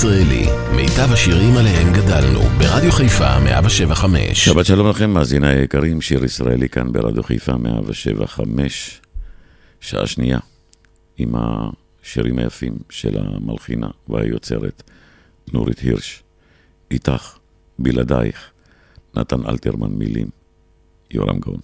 מאזינים לשיר ישראלי, מיטב השירים עליהם גדלנו, ברדיו חיפה 175. שבת שלום לכם, מאזיני היקרים, שיר ישראלי כאן ברדיו חיפה 175, שעה שנייה, עם השירים היפים של המלחינה והיוצרת נורית הירש. איתך, בלעדייך, נתן אלתרמן מילים, יורם גאון.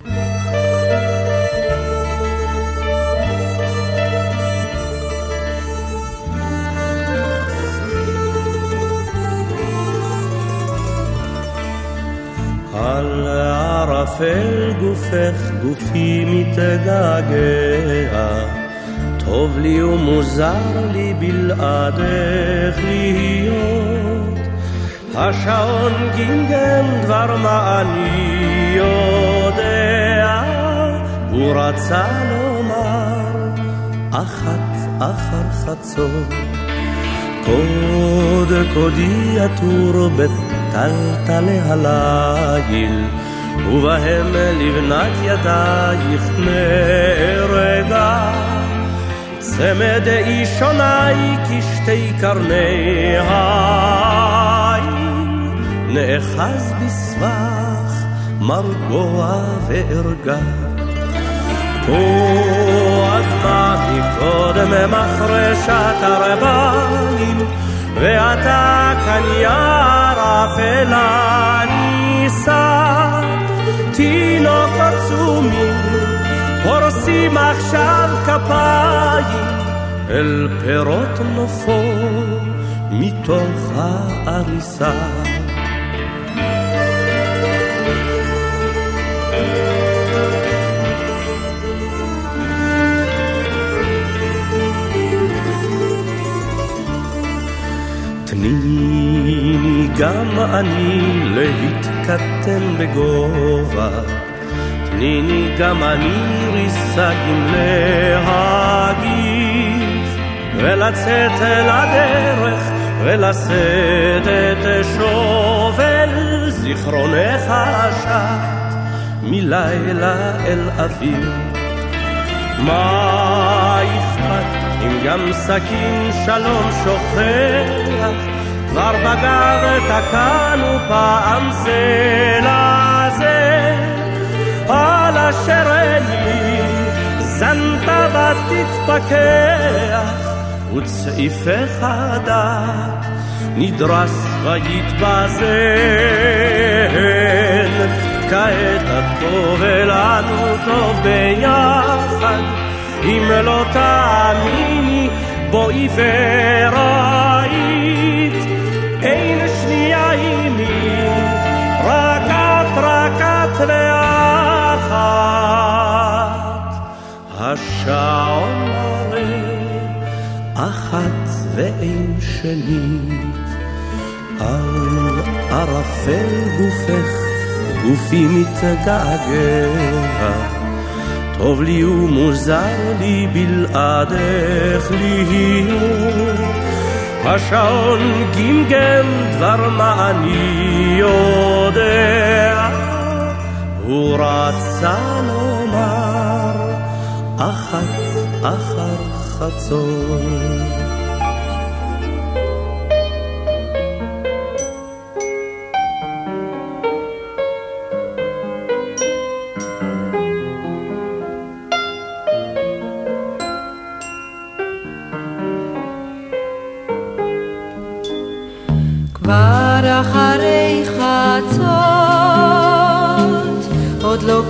על ערפל גופך גופי מתגעגע, טוב לי ומוזר לי בלעדך להיות. השעון גינגן דבר מה אני יודע, הוא רצה לומר אחת אחר חצות. קוד קודי עטור בטלטלי הליל, ובהם לבנת ידייך נהרגה. צמד אישוני כשתי קרני העין, נאחז בסבך מרגוע וערגה. פה את בא מקודם מחרשת ארבעים, ואתה כאן יער אפלה נישא. תינוק עצומי, פורסים עכשיו כפיים, אל פירות נופו מתוך העריסה. תני גם אני להתקטן בגובה, תני גם אני ריסקים להגיף, ולצאת אל הדרך ולשאת את שובל זיכרונך השט מלילה אל אוויר. מה אכפת אם גם סכין שלום שוכח, כבר בגב תקענו פעם זה לזה, על אשר אין לי זנת ותתפכח, וצעיפך הדת נדרס ויתבזן. כעת את טוב ולנו טוב ביחד אם לא תאמיני בואי וראית ואחת השעון מראה אחת ואין שנית על ערפל גופך גופי מתגעגע טוב לי ומוזר לי בלעדך להיות. השעון גמגם דבר מה אני יודע, הוא רצה לומר אחת אחר חצות.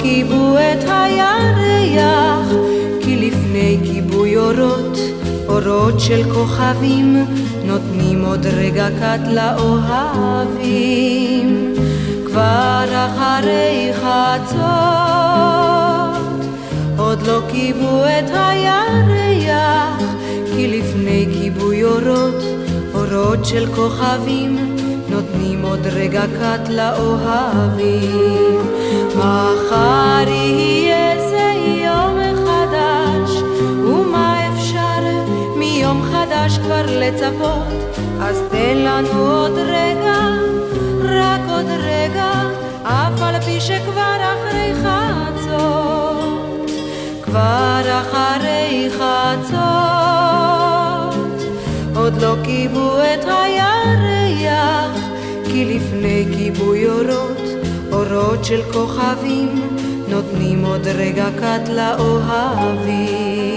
כיבו את הירח, כי לפני כיבוי אורות, אורות של כוכבים, נותנים עוד רגע קט לאוהבים. כבר אחרי חצות, עוד לא כיבו את הירח, כי לפני כיבוי אורות, אורות של כוכבים, נותנים עוד רגע קט לאוהבים. מחר יהיה זה יום חדש, ומה אפשר מיום חדש כבר לצפות? אז תן לנו עוד רגע, רק עוד רגע, אף על פי שכבר אחרי חצות, כבר אחרי חצות. עוד לא כיבו את הירח, כי לפני כיבוי אורות, אורות של כוכבים, נותנים עוד רגע קט לאוהבים.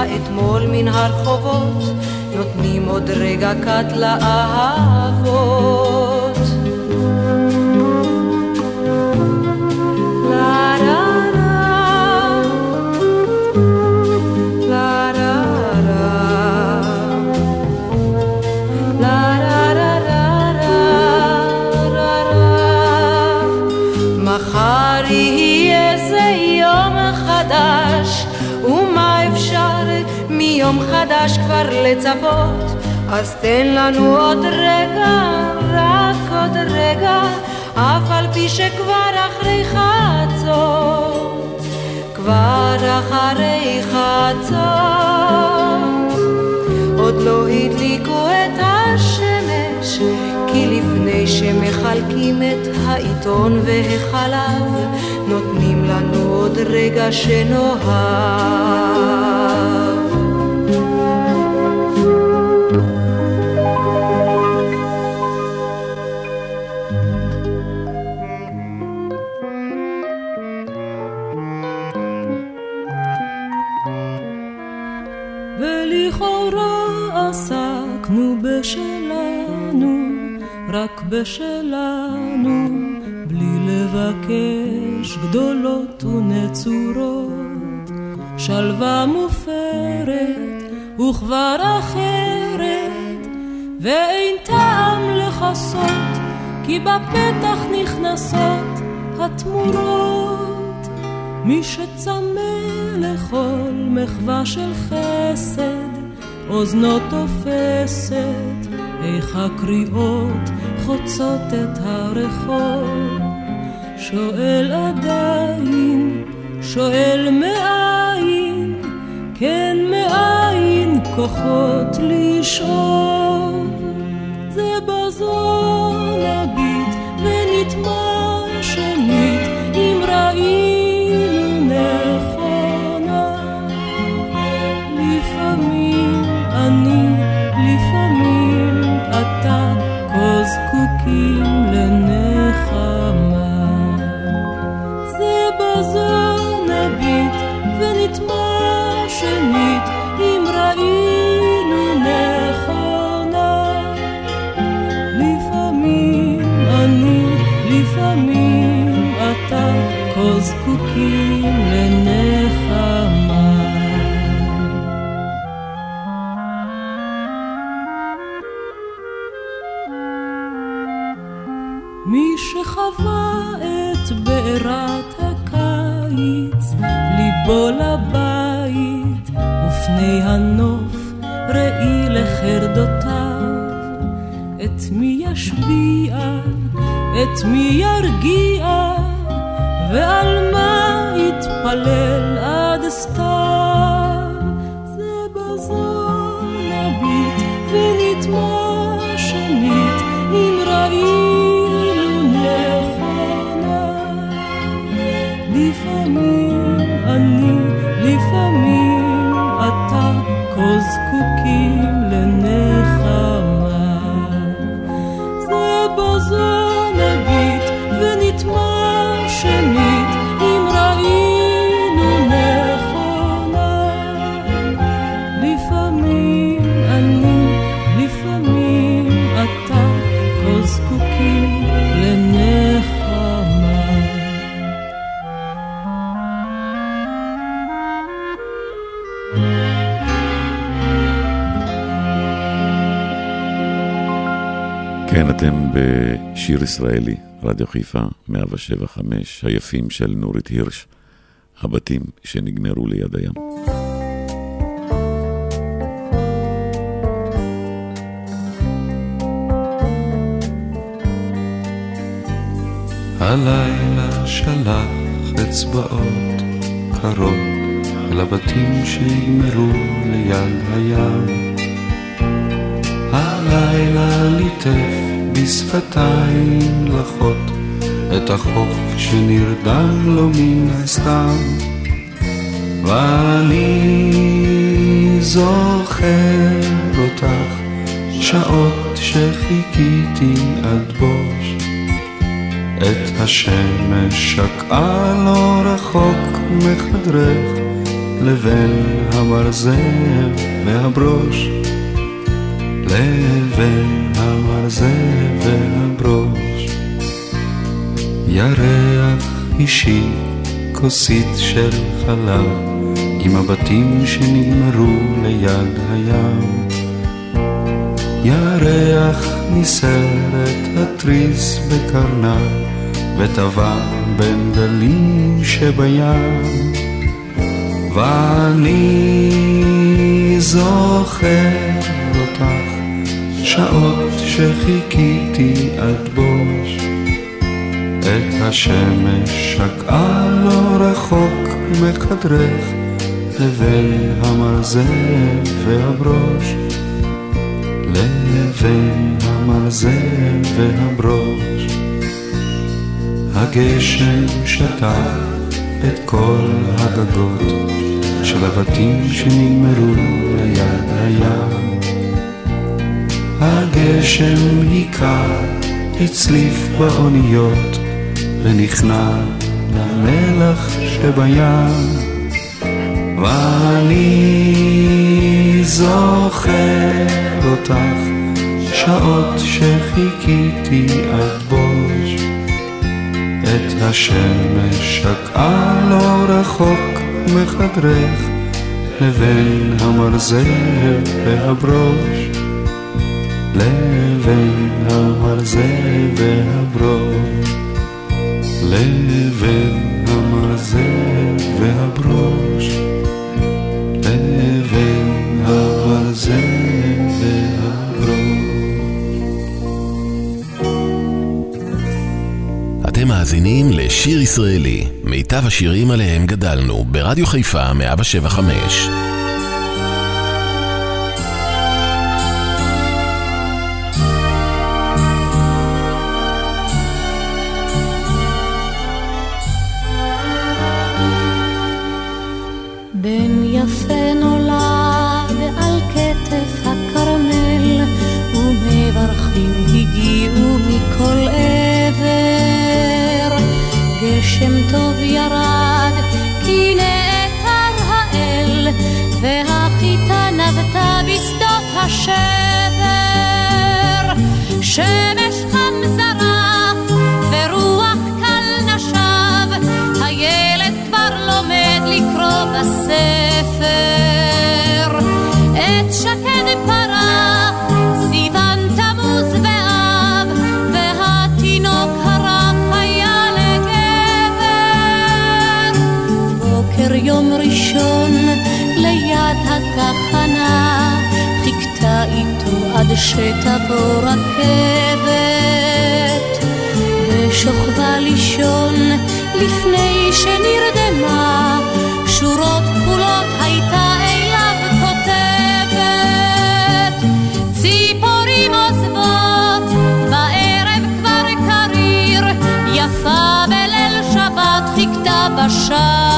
מנקים את האתמול מן הרחובות, נותנים עוד רגע קט לאהבות. יום חדש כבר לצפות, אז תן לנו עוד רגע, רק עוד רגע, אף על פי שכבר אחרי חצות, כבר אחרי חצות, עוד לא הדליקו את השמש, כי לפני שמחלקים את העיתון והחלב, נותנים לנו עוד רגע שנוהג. בשלנו, בלי לבקש גדולות ונצורות. שלווה מופרת וכבר אחרת, ואין טעם לכסות, כי בפתח נכנסות התמורות. מי שצמא לכל מחווה של חסד, אוזנו תופסת איך הקריאות חוצות את הרחוב. שואל עדיין, שואל מאין, כן מאין כוחות לשאול. זה בזו נביט ונטמע ראי לחרדותיו. את מי ישביע, את מי ירגיע, ועל מה יתפלל עד סתיו. זה בזו נביט ונטמע שנית, אם ראינו נכונה. לפעמים אני, לפעמים בשיר ישראלי, רדיו חיפה, 175, היפים של נורית הירש, הבתים שנגמרו ליד הים. הלילה שלח אצבעות קרות אל הבתים שנגמרו ליד הים. הלילה ליטף בשפתיים לחות את החוף שנרדם לו מן הסתם. ואני זוכר אותך שעות שחיכיתי עד בוש את השמש שקעה לא רחוק מחדרך לבין המרזב והברוש לבין המרזב והברוש. ירח אישי כוסית של חלב עם הבתים שנגמרו ליד הים. ירח ניסרת התריס בקרנה וטבע בין גלים שבים. ואני זוכר אותך שעות שחיכיתי עד בוש. את השמש שקעה לא רחוק מחדרך לבין המרזל והברוש. לבין המרזל והברוש. הגשם שטף את כל הגגות של הבתים שנגמרו ליד הים. הגשם היכה, הצליף באוניות, ונכנע למלח שבים. ואני זוכר אותך, שעות שחיכיתי עד בוש. את השמש שקעה לא רחוק מחדרך לבין המרזל והברוש לבין המרזל והברוש לבין המרזל והברוש. לבין המרזל והברוש. אתם מאזינים לשיר ישראלי, מיטב השירים עליהם גדלנו, ברדיו חיפה 175. בשדות שתבוא רכבת. ושוכבה לישון לפני שנרדמה, שורות כחולות הייתה אליו כותבת. ציפורים עוזבות, בערב כבר קריר, יפה בליל שבת חיכתה בשער.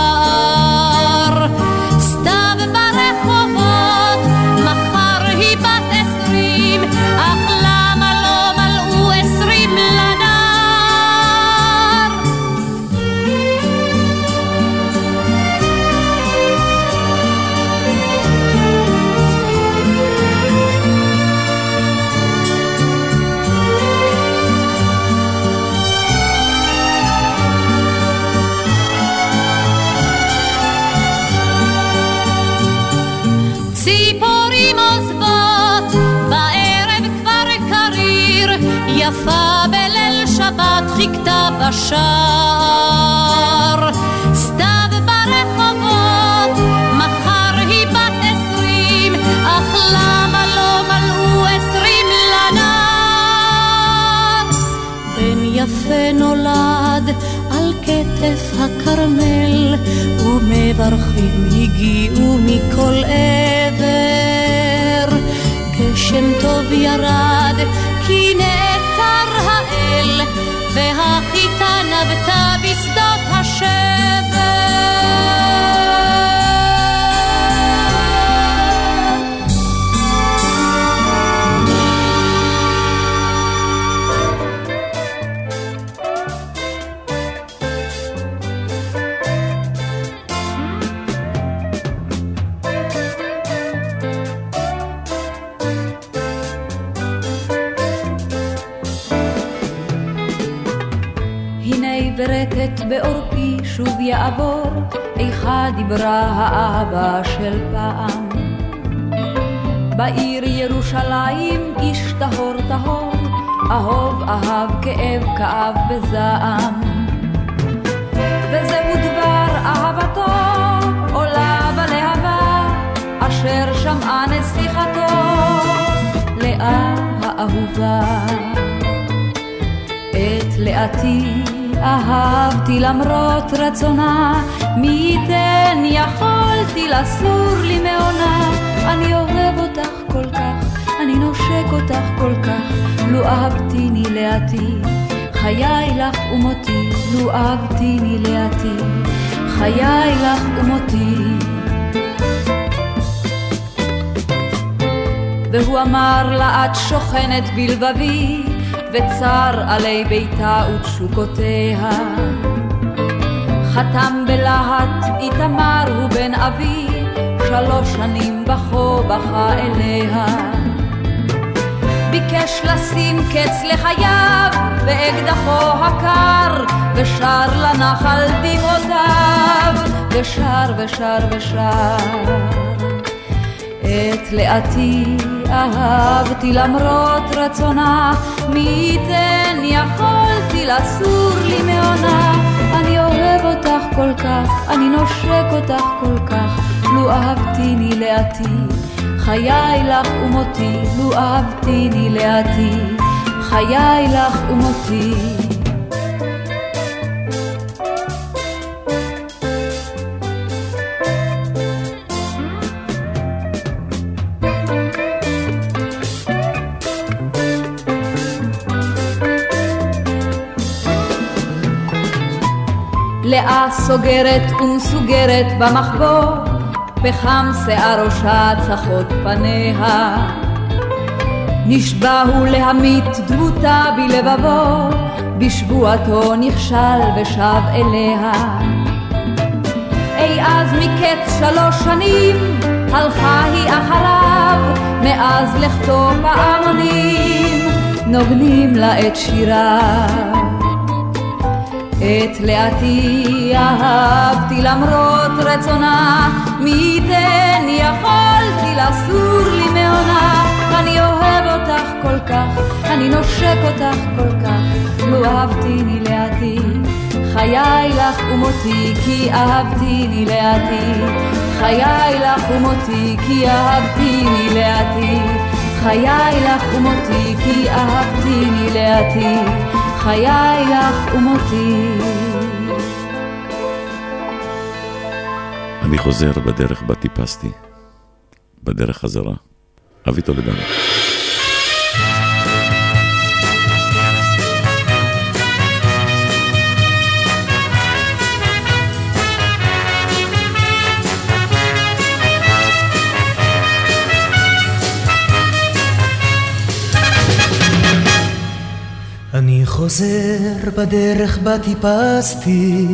ציפורים עוזבות, בערב כבר קריר, יפה בליל שבת חיכתה בשער. סתיו ברחובות, מחר היא בת עשרים, אך למה לא מלאו עשרים לנער? בן יפה נולד כתף הכרמל, ומברכים הגיעו מכל עבר. גשם טוב ירד, כי נעתר האל, והחיטה נבטה בשדות השבר. בעורפי שוב יעבור, איכה דיברה האבא של פעם. בעיר ירושלים איש טהור טהור, אהוב אהב כאב כאב בזעם. וזהו דבר אהבתו, עולה בלהבה, אשר שמעה נסיכתו, לאה האהובה. את לאתי אהבתי למרות רצונה, מי ייתן יכולתי לסור לי מעונה. אני אוהב אותך כל כך, אני נושק אותך כל כך, לו אהבתיני לאתי. חיי לך ומותי, לו אהבתיני לאתי. חיי לך ומותי. והוא אמר לה את שוכנת בלבבי וצר עלי ביתה ותשוקותיה. חתם בלהט איתמר הוא בן אבי, שלוש שנים בכו בכה אליה. ביקש לשים קץ לחייו באקדחו הקר, ושר לנחל דמעותיו, ושר ושר ושר. את לאתי אהבתי למרות רצונה, מי ייתן יכולתי לסור לי מעונה. אני אוהב אותך כל כך, אני נושק אותך כל כך, לו אהבתיני לאתי. חיי לך ומותי, לו אהבתיני לאתי. חיי לך ומותי. לאה סוגרת ומסוגרת במחבור, פחם שיער ראשה צחות פניה. נשבע הוא להמית דמותה בלבבו, בשבועתו נכשל ושב אליה. אי אז מקץ שלוש שנים, הלכה היא אחריו, מאז לכתו פעמונים, נוגנים לה את שיריו. את לאתי אהבתי למרות רצונה, מי ייתן יכולתי לסור לי מעונה. אני אוהב אותך כל כך, אני נושק אותך כל כך, לו אהבתיני לאתי. חיי לך ומותי כי אהבתיני לאתי. חיי לך ומותי כי אהבתיני לאתי. חיי לך ומותי כי אהבתיני לאתי. חיי לך ומותי. אני חוזר בדרך בה טיפסתי, בדרך חזרה. אבי טולדנו. חוזר בדרך בה טיפסתי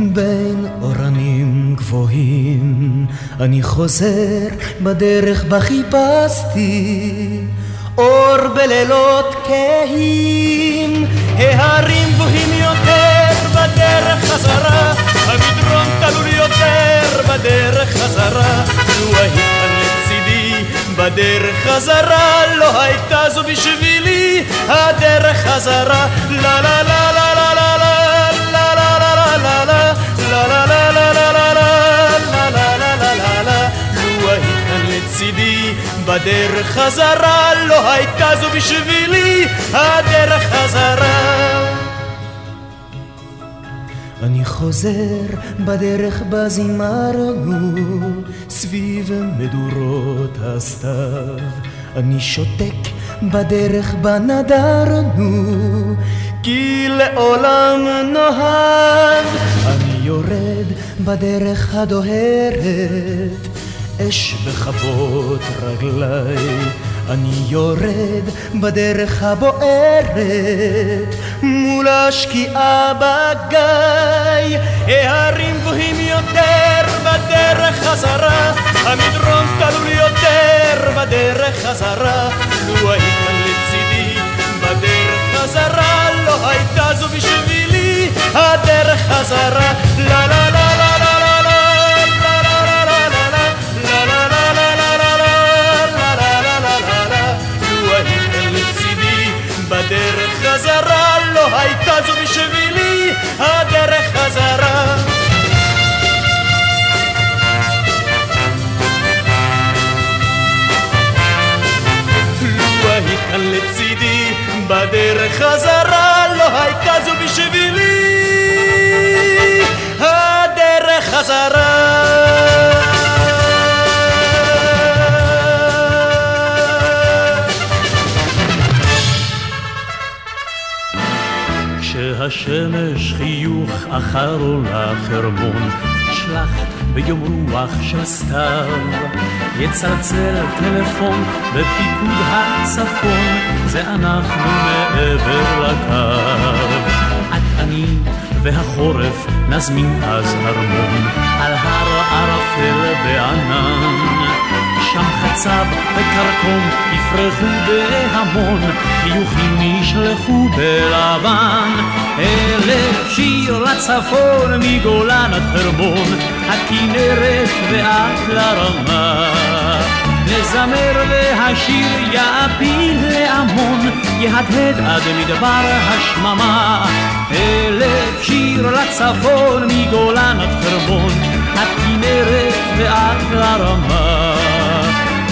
בין אורנים גבוהים. אני חוזר בדרך בה חיפשתי אור בלילות כהים. ההרים גבוהים יותר בדרך חזרה המדרון תלול יותר בדרך חזרה. לו היית בדרך חזרה לא הייתה זו בשבילי הדרך חזרה לה לה לה לה לה לה לצידי בדרך חזרה לא הייתה זו בשבילי הדרך חזרה אני חוזר בדרך בה זימרנו סביב מדורות הסתיו. אני שותק בדרך בה נדרנו כי לעולם נאהב. אני יורד בדרך הדוהרת אש בכבות רגליי אני יורד בדרך הבוערת מול השקיעה בגיא. ההרים גבוהים יותר בדרך חזרה המדרון תלול יותר בדרך חזרה. לו היית כאן לצידי בדרך חזרה לא הייתה זו בשבילי הדרך חזרה. לה לה חזרה לא הייתה זו בשבילי הדרך חזרה. לו היית כאן לצידי בדרך חזרה לא הייתה זו בשבילי הדרך חזרה השמש חיוך אחר עולה חרמון, שלח ביום רוח של סתיו. יצלצל טלפון בפיקוד הצפון, זה אנחנו מעבר לקו. את אני והחורף נזמין אז הרמון, על הר ערפל וענן. שם חצב וקרקום יפרחו בהמון, חיוכים נשלחו בלבן. אלף שיר לצפון מגולן עד חרמון, הכנרת ועד לרמה. נזמר והשיר יעפיל להמון, יהדהד עד מדבר השממה. אלף שיר לצפון מגולן עד חרמון, הכנרת ועד לרמה.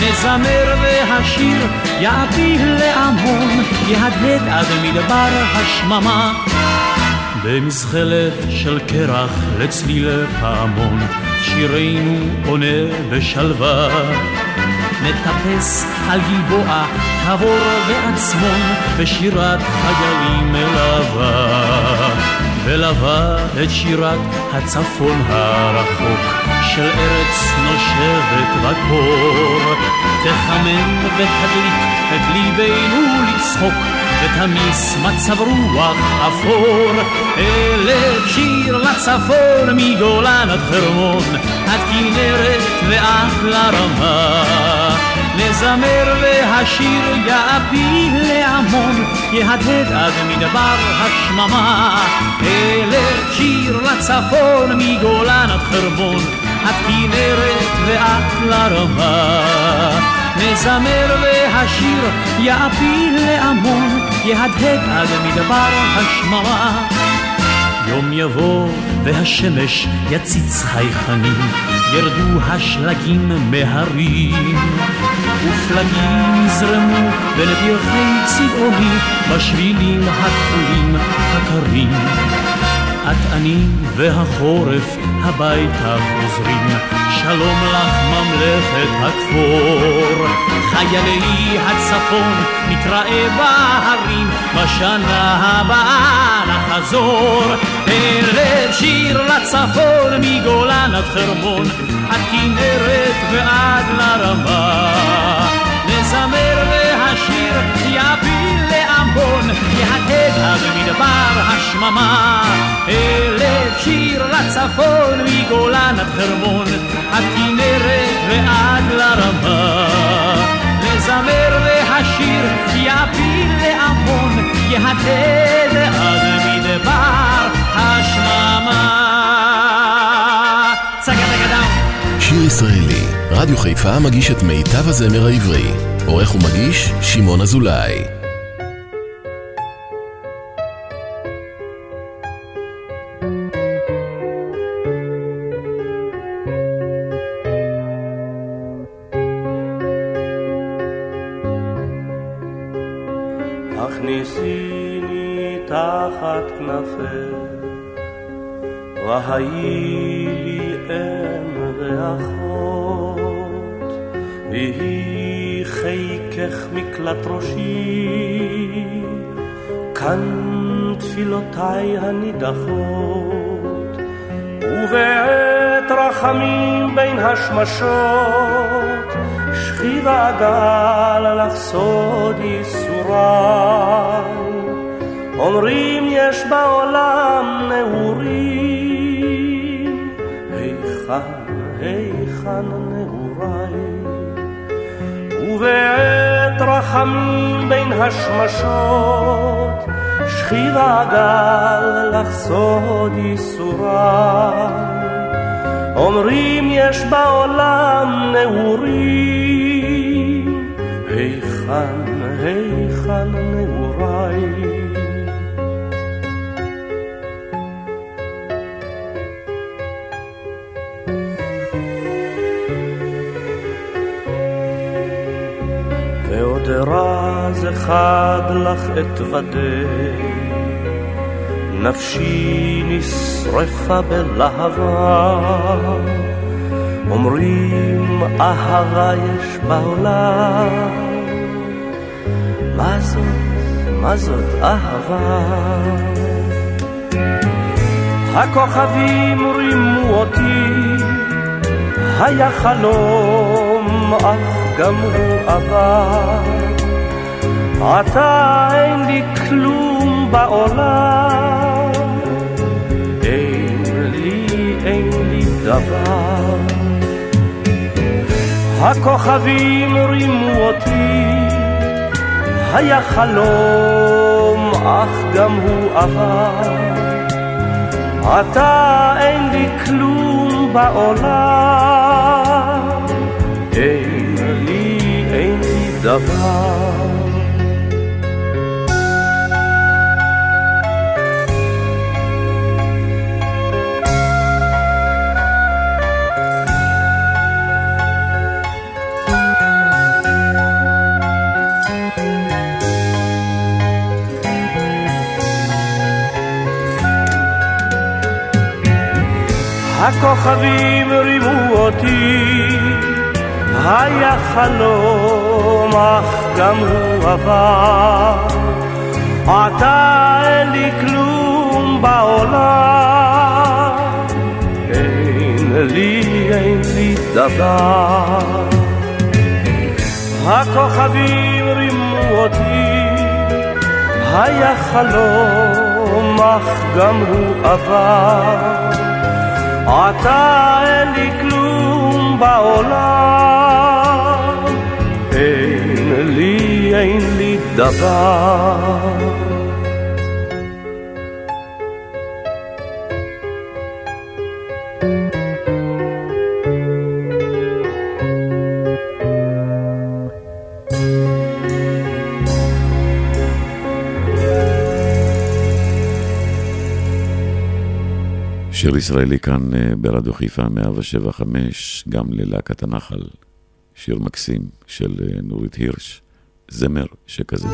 נזמר והשיר יעפיל להמון, יהדהד עד מדבר השממה. במזחלת של קרח לצליל פעמון, שירנו עונה בשלווה. נטפס על גלבוע, תבור ועצמון, בשירת חיילים מלווה. ולווה את שירת הצפון הרחוק של ארץ נושבת בקור. תחמם ותדליק את ליבנו לצחוק ותמיס מצב רוח אפור. אלף שיר לצפון מגולן עד חרמון, עד כנרת ועד לרמה. נזמר והשיר יעפיל להמון, יהדהד עד מדבר השממה. אלף שיר לצפון מגולן עד חרמון, עד כנרת ועד לרמה. נזמר והשיר יעפיל להמון, יהדהד עד מדבר השממה. יום יבוא והשמש יציץ חייכנים, ירדו השלגים מהרים. ופלגים יזרמו בין פרחי צבעוני, בשבילים הכחולים הקרים. את אני והחורף הביתה חוזרים, שלום לך ממלכת הכפור. חיילי הצפון נתראה בהרים, בשנה הבאה נחזור. ערב שיר לצפון מגולן עד חרמון, עד כנרת ועד לרמה. נזמר והשיר יביל לעמון, יהדהד עד מדבר השממה. אלף שיר לצפון מגולן עד חרמון, עד כנרת ועד לרמה. נזמר והשיר יביל לעמון, יהדהד עד מדבר השממה. שיר ישראלי, רדיו חיפה מגיש את מיטב הזמר העברי. עורך ומגיש, שמעון אזולאי. ראשי, כאן תפילותיי הנידחות, ובעת רחמים בין השמשות, שכיב הגל לך סוד ייסוריי. אומרים יש בעולם נעורים, היכן, היכן נעוריי? ובעת רחמים בין השמשות, שכיב הגל לך סוד ייסוריי. אומרים יש בעולם נעורים, היכן, היכן נעוריי? אחד לך אתוודה נפשי נשרפה בלהבה, אומרים אהבה יש בעולם. מה זאת, מה זאת אהבה? הכוכבים רימו אותי, היה חלום, אך גם הוא עבר. עתה אין לי כלום בעולם. דבר. הכוכבים רימו אותי, היה חלום, אך גם הוא עבר. עתה אין לי כלום בעולם, אין לי, אין לי דבר. הכוכבים רימו אותי, היה חלום, אך גם הוא עבר. עתה אין לי כלום בעולם, אין לי, אין לי דבר. הכוכבים רימו אותי, היה חלום, אך גם הוא עבר. עתה אין לי כלום בעולם, אין לי, אין לי דבר. שיר ישראלי כאן אה, ברדיו חיפה 175, גם ללהקת הנחל, שיר מקסים של אה, נורית הירש, זמר שכזה.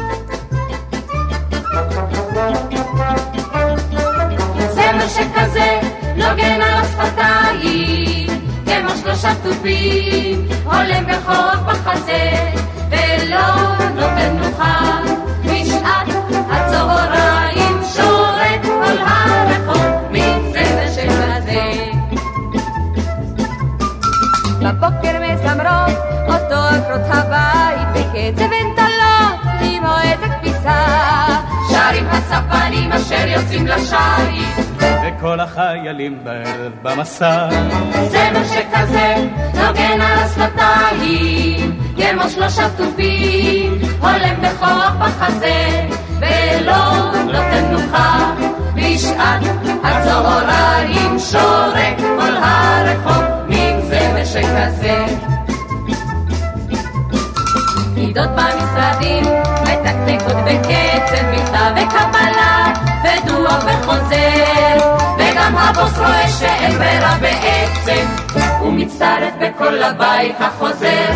זמר שכזה נוגן על השפתיים, כמו שלושה תופים, הולם בכוח בחזה, ולא נותן מנוחה בשעת בבוקר מזמרות אותו עקרות הבית בקצב אנטלות עם מועד הכביסה שרים הספנים אשר יוצאים לשיט וכל החיילים בערב במסע זמר שכזה נוגן על השפתיים כמו שלושה תופים הולם בכוח בחזה ולא נותן מנוחה מתקתקות בקצב מכתב וקבלה ודוח וחוזר. וגם הבוס רואה שאין ברירה בעצם הוא מצטרף בכל הבית החוזר.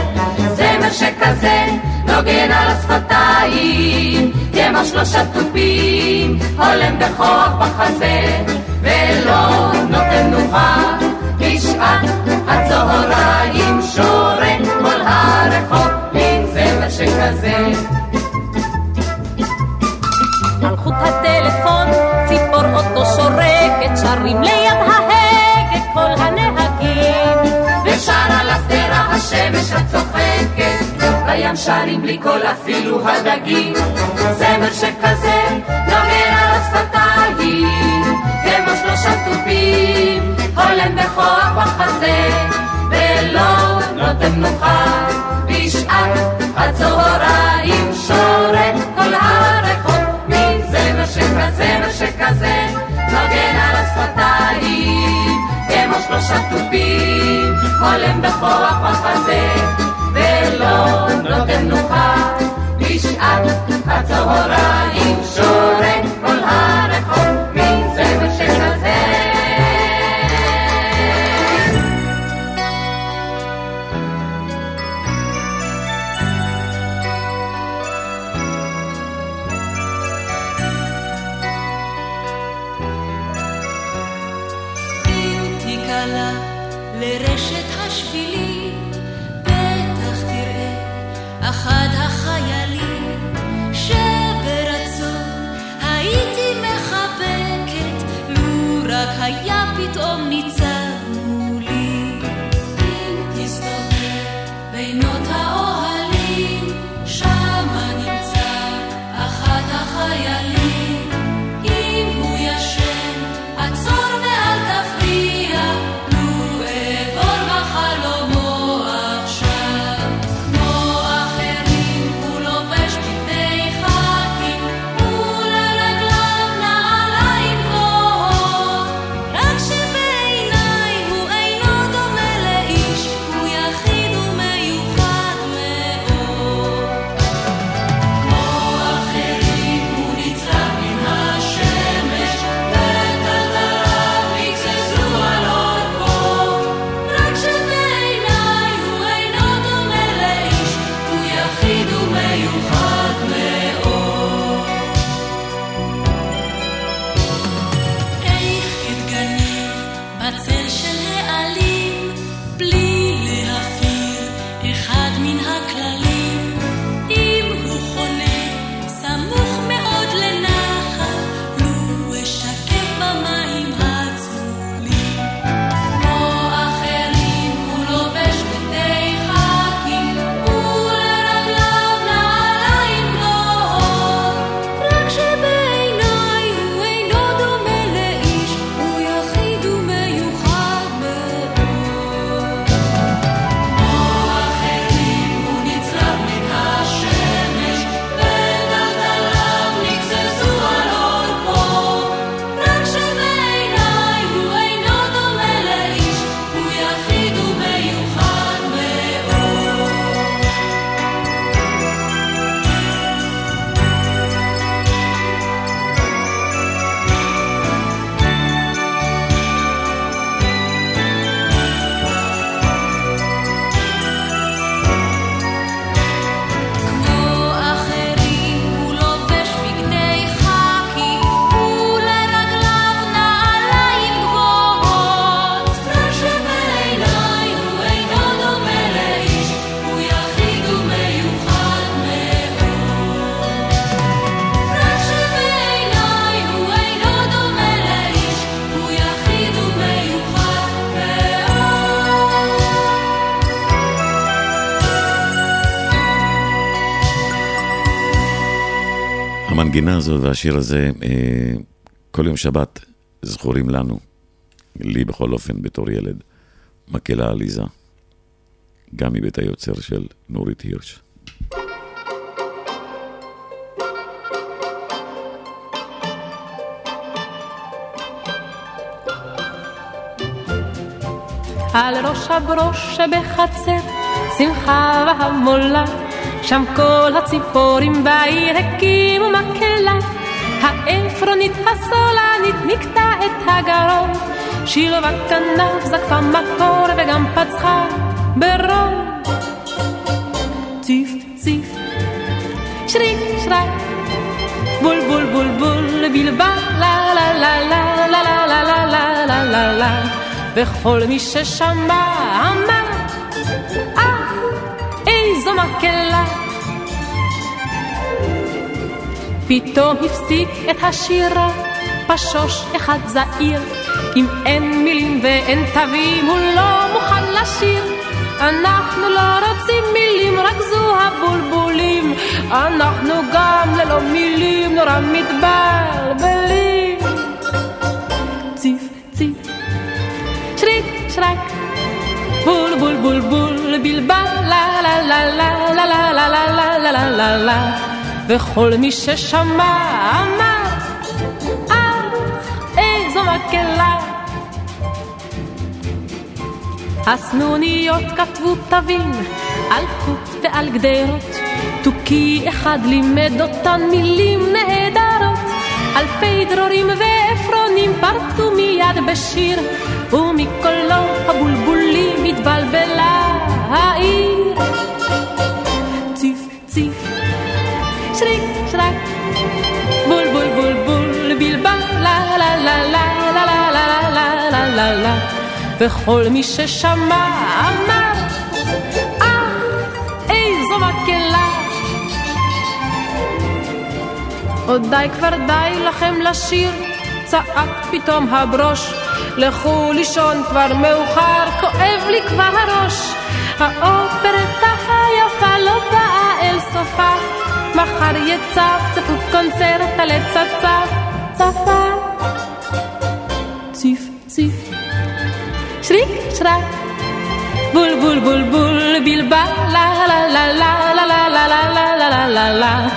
זמר שכזה נוגן על השפתיים כמו שלושה תופים הולם בכוח בחזה ולא נותן מנוחה בשעת הצהריים שורק כל הרחוב עם זמר שכזה על חוט הטלפון ציפור אוטו שורקת שרים ליד ההגה כל הנהגים. ושר על השדרה השמש הצוחקת בים שרים בלי קול אפילו הדגים. זמר שכזה נוגן על השפתיים כמו שלושה תופים הולם בכוח בחזה ולא נותן מנוחה בשעת הצהריים שורת שלושה תופים הולם בכוח בחזה ולא נותן מנוחה בשעת הצהריים שורק כל הרחוב המנגינה הזאת והשיר הזה, אה, כל יום שבת זכורים לנו, לי בכל אופן בתור ילד, מקהלה עליזה, גם מבית היוצר של נורית הירש. על ראש הברוש שבחצר, שמחה והמולה, שם כל הציפורים בעיר הקימו מקהלה. העפרונית הסולנית נקטע את הגרון, שילבה כנף זקפה מקור וגם פצחה ברון. ציף ציף, שריק שרק, בול בול בול בול בלבל, לה לה לה לה לה לה לה לה לה לה, וכל מי ששמע אמר, אה, מקהלה. פתאום הפסיק את השירה, פשוש אחד זעיר, אם אין מילים ואין תווים, הוא לא מוכן לשיר. אנחנו לא רוצים מילים, רק זו הבולבולים. אנחנו גם ללא מילים נורא מתבלבלים. ציף ציף, שריק שרק, בול בול בול בול, בלבל, לה לה לה לה לה לה לה לה לה לה לה לה לה וכל מי ששמע אמר, אה, איזו מקהלה. הסנוניות כתבו תווים על חוט ועל גדרות, תוכי אחד לימד אותן מילים נהדרות. אלפי דרורים ועפרונים פרצו מיד בשיר, ומקולו הבולבולים התבלבלה העיר. ציף ציף, שריק שרק, בול בול בול בול, בלבל, לה לה לה לה לה לה לה לה לה לה לה וכל מי ששמע אמר, אה, איזו מקהלה. עוד די כבר די לכם לשיר, צעק פתאום הברוש. לכו לישון כבר מאוחר, כואב לי כבר הראש. האופרטה היפה לא באה אל סופה, מחר יצפצפו קונצרט על עץ הצף, צפה. ציף ציף שריק שרק, בול בול בול בול בלבל, לה לה לה לה לה לה לה לה לה לה לה לה לה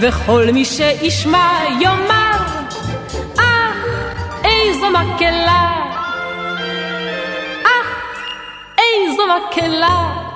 וכל מי שישמע יאמר, אה, איזו מקהלה, מקהלה.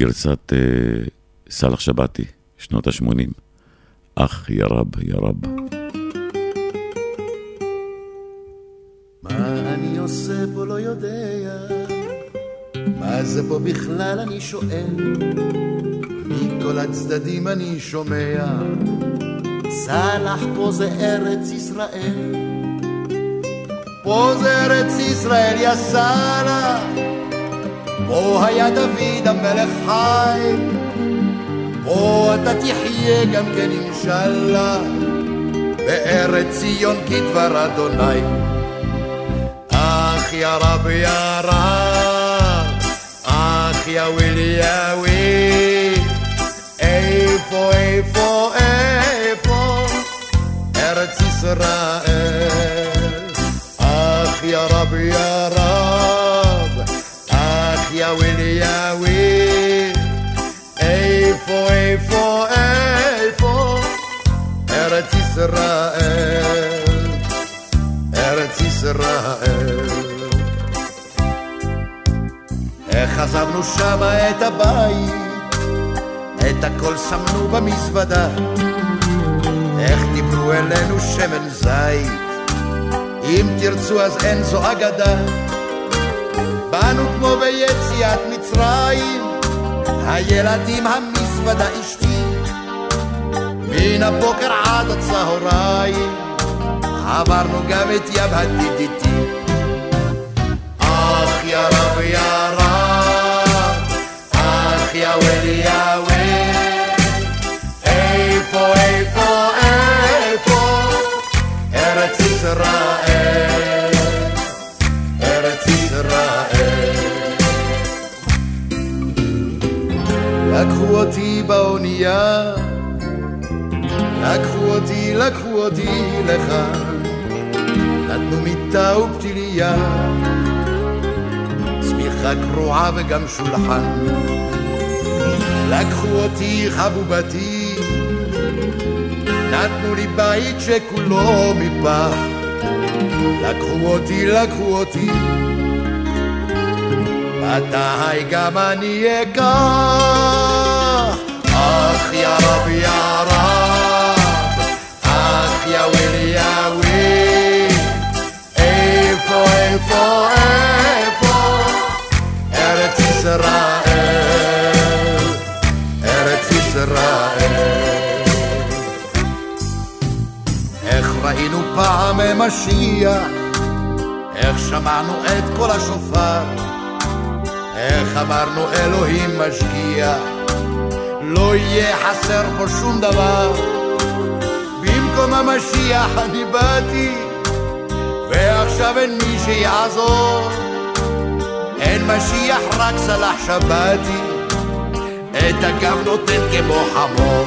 גרסת uh, סאלח שבתי, שנות ה-80, אח ירב ירב. מה אני עושה פה לא יודע, מה זה פה בכלל אני שואל, מכל הצדדים אני שומע, סלח פה זה ארץ ישראל, פה זה ארץ ישראל יא סלח, פה היה דוד המלך חי, פה אתה תחיה גם כן אינשאללה, בארץ ציון כדבר אדוני. אח יא רב יא רב, אח יא ווילי יא וויל, איפה איפה איפה ארץ ישראל. ישראל. ארץ ישראל. איך עזבנו שמה את הבית, את הכל שמנו במזוודה, איך דיברו אלינו שמן זית, אם תרצו אז אין זו אגדה. באנו כמו ביציאת מצרים, הילדים המזוודה אשתי, מן הבוקר עד הצהריים. עברנו גם את ים הדידיתי. אח יא רב יא רב, אח יא ולי יא ולי, איפה איפה איפה ארץ ישראל, ארץ ישראל. לקחו אותי באונייה, לקחו אותי, לקחו אותי לך. נתנו מיטה ופתיליה, צמיחה קרועה וגם שולחן. לקחו אותי חבובתי, נתנו לי בית שכולו מפח. לקחו אותי, לקחו אותי, מתי גם אני אקח? אח יא רב יא רב, אח יא ווילי יא וויל, איפה איפה איפה ארץ ישראל, ארץ ישראל. איך ראינו פעם משיח, איך שמענו את קול השופר, איך אמרנו אלוהים משגיח, לא יהיה חסר פה שום דבר. במקום המשיח אני באתי, ועכשיו אין מי שיעזור. אין משיח רק סלח שבתי, את הגב נותן כמו חמור.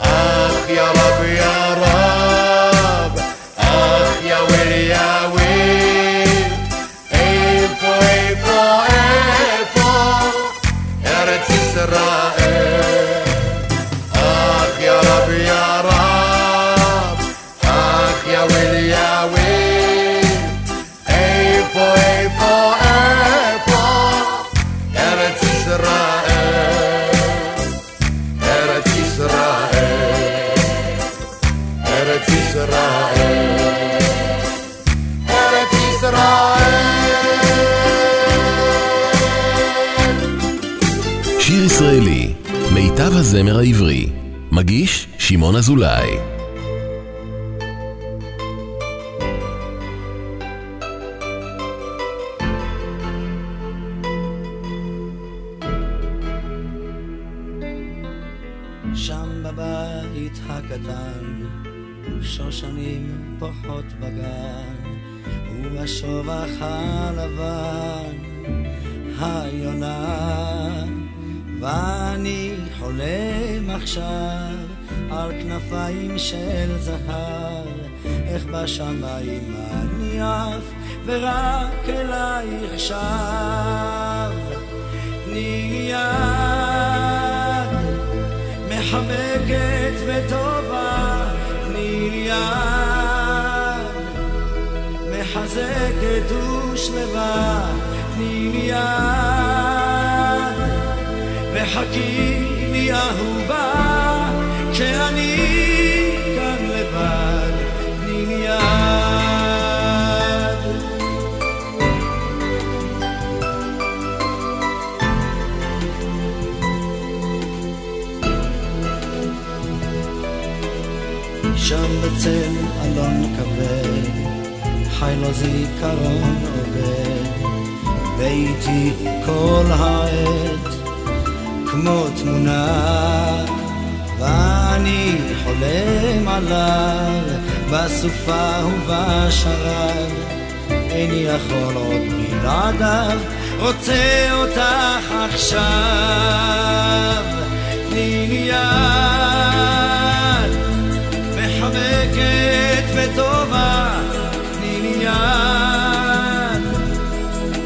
אח יא רב יא רב, אח יא וויל יא וויל, איפה איפה איפה ארץ ישראל. הזמר העברי. מגיש שמעון אזולאי. שם בבית הקטן, שושנים פורחות בגן, ובשובח הלבן, היונה. ואני חולם עכשיו על כנפיים של זהב, איך בשמיים אני עף, ורק אלייך שב. תני יד מחבקת וטובה, תני יד מחזקת ושלווה, תני יד וחכי לי אהובה, כשאני כאן לבד, תני לי יד. שם בצל אלון כבד, חי לו זיכרון עובד, ואיתי כל העת, כמו תמונה, ואני חולם עליו, בסופה ובשרב, איני יכול עוד בלעדיו, רוצה אותך עכשיו, תני לי יד. מחבקת וטובה, תני לי יד.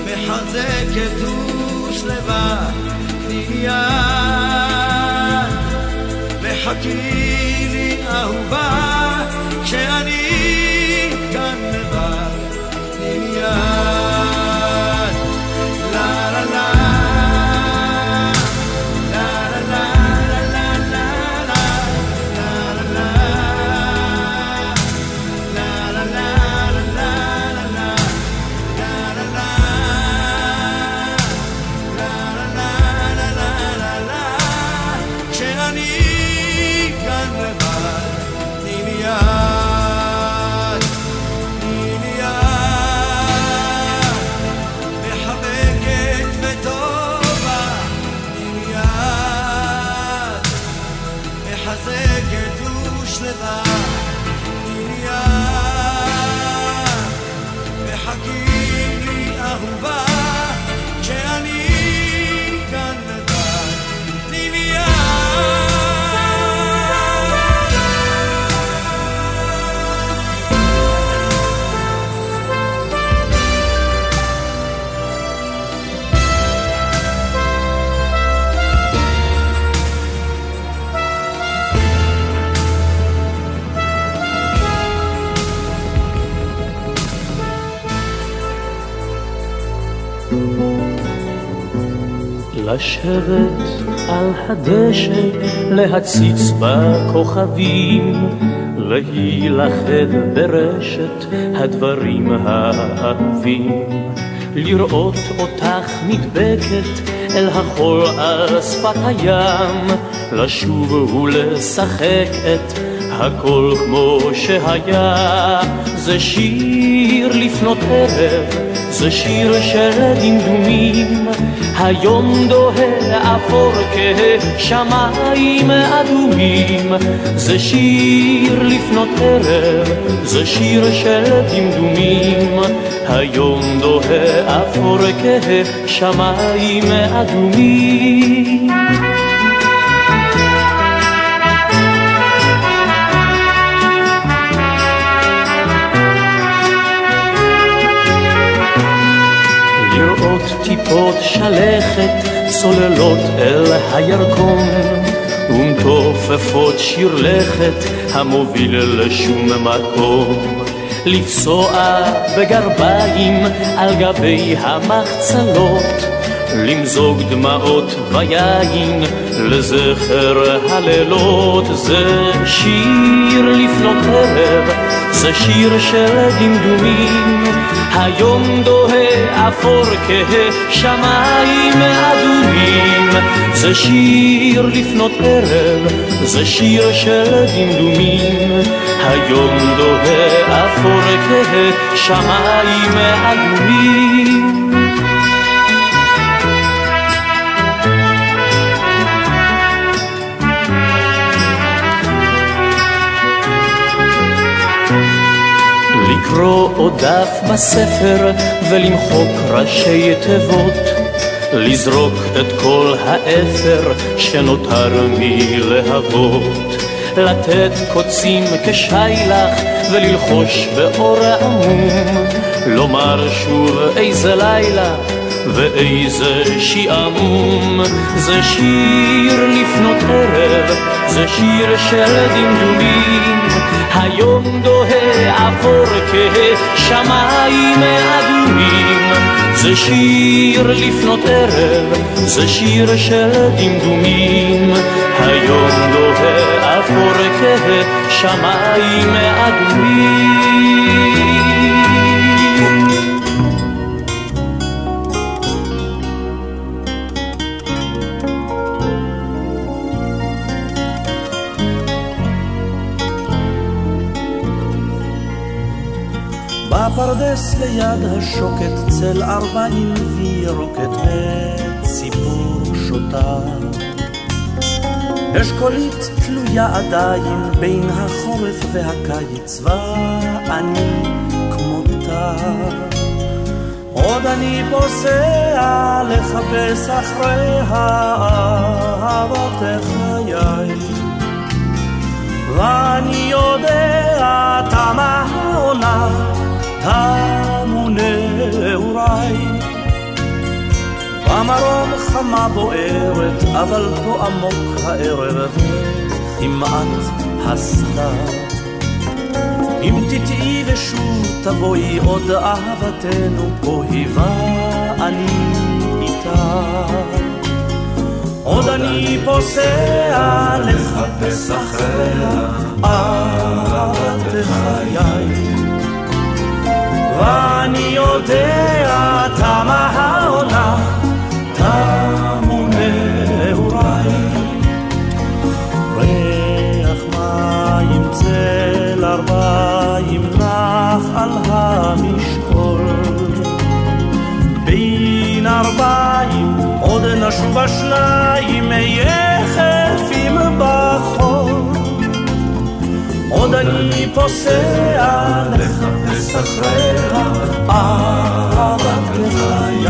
מחזקת ושלווה, יד. וחכי לי אהובה, כשאני כאן לשבת על הדשא, להציץ בכוכבים, להילכד ברשת הדברים האהובים, לראות אותך נדבקת אל החול על שפת הים, לשוב ולשחק את הכל כמו שהיה, זה שיר לפנות ערב, זה שיר של דמדומים, היום דוהה אפור כשמיים אדומים, זה שיר לפנות ערב, זה שיר של דמדומים, היום דוהה אפור כשמיים אדומים. שלכת צוללות אל הירקון ומתופפות שיר לכת המוביל לשום מקום. לפסוע בגרביים על גבי המחצלות למזוג דמעות ויין לזכר הלילות. זה שיר לפנות ערב זה שיר של דמדומים. היום דוהה אפור כשמיים אדומים. זה שיר לפנות ערב זה שיר של דמדומים. היום דוהה אפור כשמיים אדומים לקרוא עוד דף בספר ולמחוק ראשי תיבות לזרוק את כל האפר שנותר מלהבות לתת קוצים כשיילך וללחוש באור עמום לומר שוב איזה לילה ואיזה שעמום. זה שיר לפנות ערב זה שיר של דמדומים. היום דוהה אפור כשמיים אדומים זה שיר לפנות ערב, זה שיר של דמדומים. היום דוהה אפור כשמיים אדומים. בפרדס ליד השוקת צל ארבעים וירוקת וציפור שותה. אשכולית תלויה עדיין בין החורף והקיץ ואני כמותה. עוד אני פוסע לחפש אחרי אהבת חיי ואני יודע תמה העונה תמו נעוריי. במרום חמה בוערת, אבל פה עמוק הערב, כמעט הסתיו. אם תטעי ושוב תבואי עוד אהבתנו פה היווה אני איתה. עוד אני פוסע לחפש אחריה אהבת חיי. ואני יודע תמה העונה, תמו נעוריי. ריח מים צל ארבעים נח על המשעול. בין ארבעים עוד נשוב השניים אני פוסע לחפש אחריה אהבת בחיי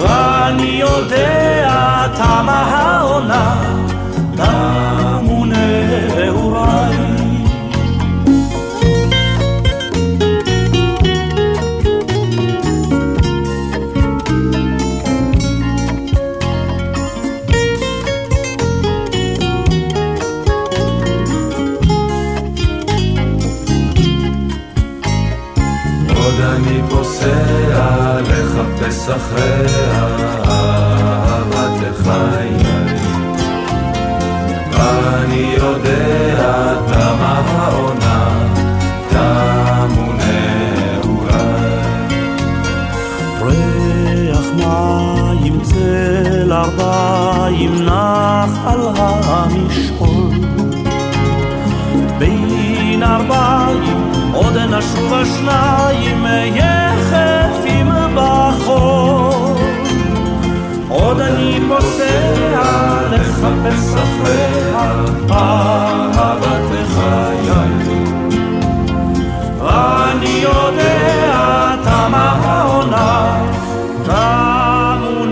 ואני יודע תמה העונה לחפש עוד נשוב השניים יחפים עוד אני פוסע לחפש אחריה אהבת חיי. אני יודע תמה העונה, תמו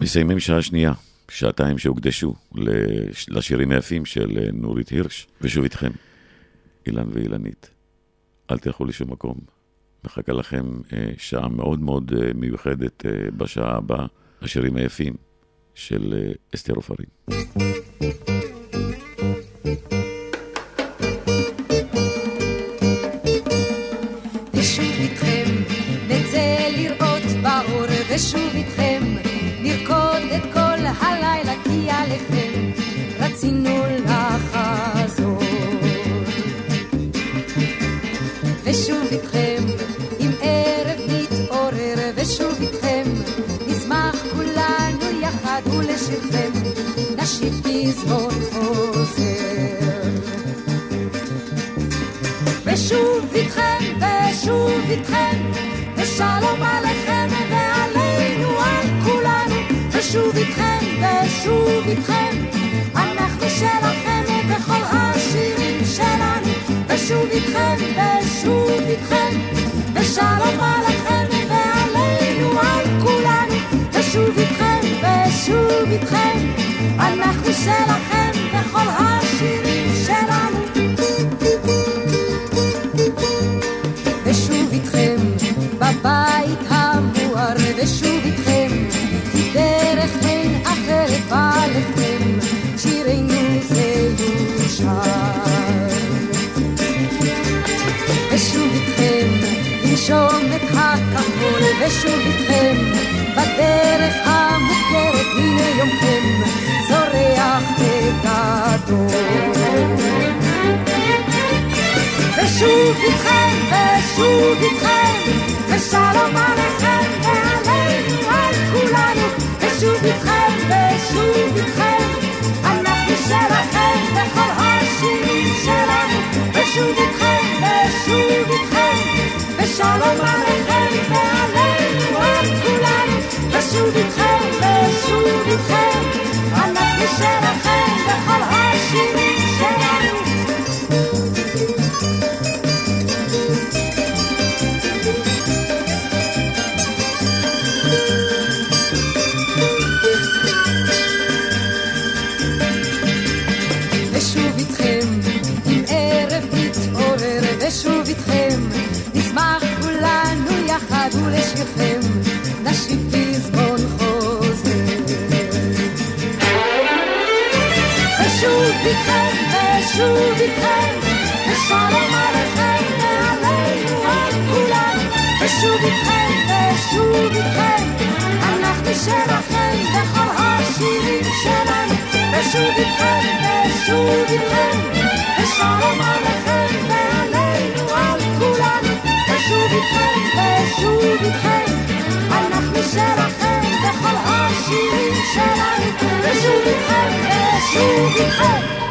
מסיימים שעה שנייה, שעתיים שהוקדשו לשירים היפים של אה, נורית הירש, ושוב איתכם, אילן ואילנית. אל תלכו לשום מקום. מחכה לכם אה, שעה מאוד מאוד אה, מיוחדת בשעה הבאה, השירים היפים של אסתר עופרים. ולשירכם נשיב פזמון חוזר. ושוב איתכם ושוב איתכם ושלום עליכם ועלינו על כולנו ושוב איתכם ושוב איתכם אנחנו שלכם בכל השירים שלנו ושוב איתכם ושוב איתכם ושלום עליכם ועלינו על כולנו ושוב איתכם שוב איתכם, אנחנו שלכם וכל השירים שלנו. ושוב איתכם בבית המואר, ושוב איתכם כי דרך אין אחרת בא לכם, שירנו זה יושר. ושוב איתכם לנשום את הכחול, ושוב איתכם בדרך המוכרת בגדול. ושוב איתכם, ושוב איתכם, ושלום עליכם ועלינו על כולנו, ושוב איתכם, ושוב איתכם, ושלום עליכם ועלינו על כולנו, ושוב איתכם, ושוב איתכם, אנחנו שלכם בכל השירים שלנו, ושוב איתכם, ושוב איתכם, ושלום עליכם ועלינו על כולנו, ושוב איתכם, ושוב איתכם, אנחנו שלכם בכל השירים שלנו, ושוב איתכם, ושוב איתכם.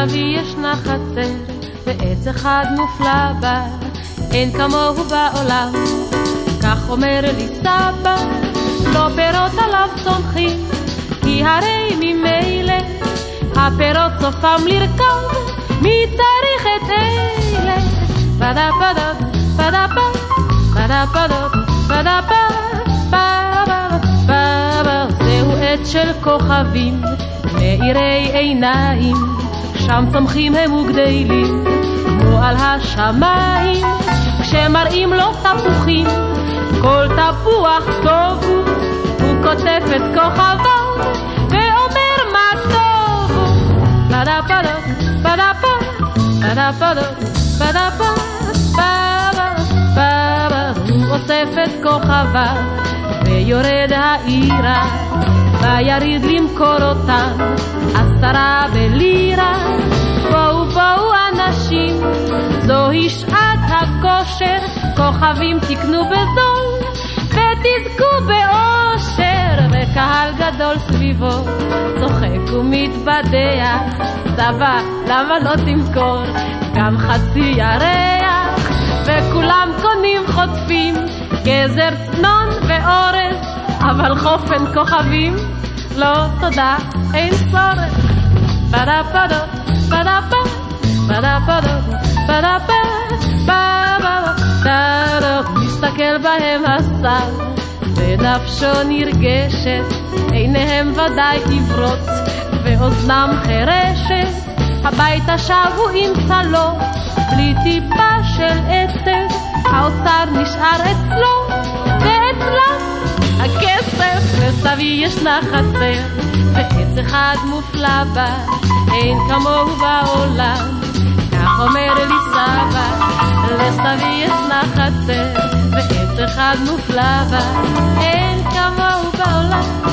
לאבי ישנה חצר, ועץ אחד מופלא בה, אין כמוהו בעולם. כך אומר לי סבא, לא פירות עליו צומחים, כי הרי ממילא הפירות סופם לרקוד, מי צריך את אלה? פדה פדות, פדה פד, פדה פדות, פדה פד, פדה פד, זהו עת של כוכבים, מאירי עיניים. שם צומחים הם וגדלים, כמו על השמיים, כשמראים לו תפוחים, כל תפוח טוב הוא, הוא כותב את כוכביו, ואומר מה טוב הוא. בדה בדה, בדה בדה, בדה בדה, בדה בדה, הוא אוסף את כוכביו, ויורד העירה, ויריד למכור אותם, אז עשרה בלירה. בואו בואו אנשים, זוהי שעת הכושר, כוכבים תקנו בזול, ותזכו באושר, וקהל גדול סביבו, צוחק ומתבדח, סבא, למה לא תמכור גם חצי ירח? וכולם קונים חוטפים, גזר צנון ואורז, אבל חופן כוכבים, לא תודה, אין צורך. Ba-da-ba-da, ba-da-ba, ba-da-ba-da, ba-da-ba, ba-ba-ba-da-da. מסתכל בהם השר, ונפשו נרגשת, עיניהם ודאי עיוורות, ואוזנם חירשת. הביתה שבו עם צלו, בלי טיפה של עצב, האוצר נשאר אצלו, ואצלה הכסף, וסבי ישנה חצר. עץ אחד מופלא בה, אין כמוהו בעולם. כך אומר לי סבא, לך תביא את לחצר, ועץ אחד מופלא בה, אין כמוהו בעולם.